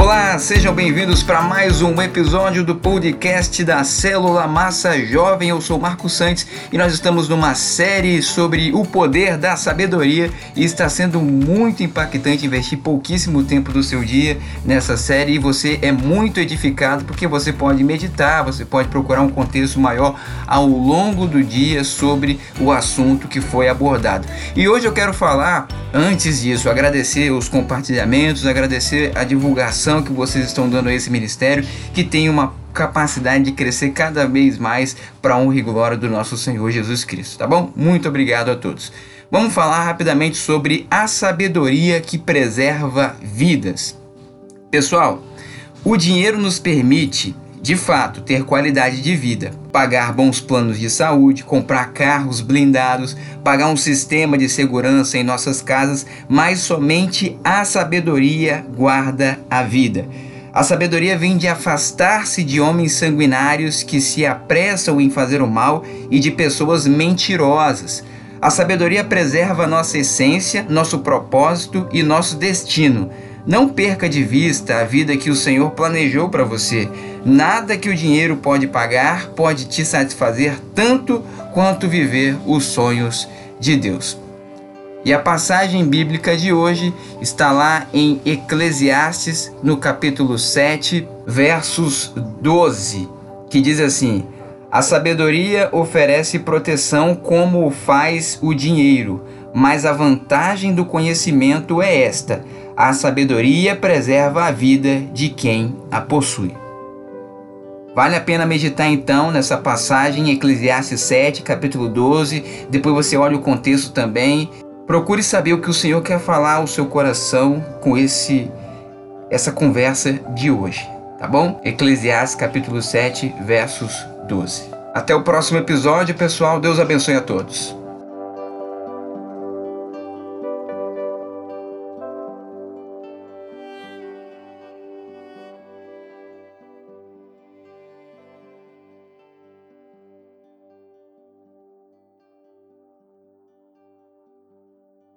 Olá, sejam bem-vindos para mais um episódio do podcast da Célula Massa Jovem. Eu sou Marco Santos e nós estamos numa série sobre o poder da sabedoria e está sendo muito impactante investir pouquíssimo tempo do seu dia nessa série e você é muito edificado porque você pode meditar, você pode procurar um contexto maior ao longo do dia sobre o assunto que foi abordado. E hoje eu quero falar, antes disso, agradecer os compartilhamentos, agradecer a divulgação que vocês estão dando a esse ministério, que tem uma capacidade de crescer cada vez mais para honra e glória do nosso Senhor Jesus Cristo, tá bom? Muito obrigado a todos. Vamos falar rapidamente sobre a sabedoria que preserva vidas. Pessoal, o dinheiro nos permite de fato, ter qualidade de vida, pagar bons planos de saúde, comprar carros blindados, pagar um sistema de segurança em nossas casas, mas somente a sabedoria guarda a vida. A sabedoria vem de afastar-se de homens sanguinários que se apressam em fazer o mal e de pessoas mentirosas. A sabedoria preserva nossa essência, nosso propósito e nosso destino. Não perca de vista a vida que o Senhor planejou para você. Nada que o dinheiro pode pagar pode te satisfazer tanto quanto viver os sonhos de Deus. E a passagem bíblica de hoje está lá em Eclesiastes, no capítulo 7, versos 12, que diz assim: A sabedoria oferece proteção como faz o dinheiro, mas a vantagem do conhecimento é esta a sabedoria preserva a vida de quem a possui. Vale a pena meditar então nessa passagem em Eclesiastes 7, capítulo 12. Depois você olha o contexto também. Procure saber o que o Senhor quer falar ao seu coração com esse essa conversa de hoje, tá bom? Eclesiastes capítulo 7, versos 12. Até o próximo episódio, pessoal. Deus abençoe a todos.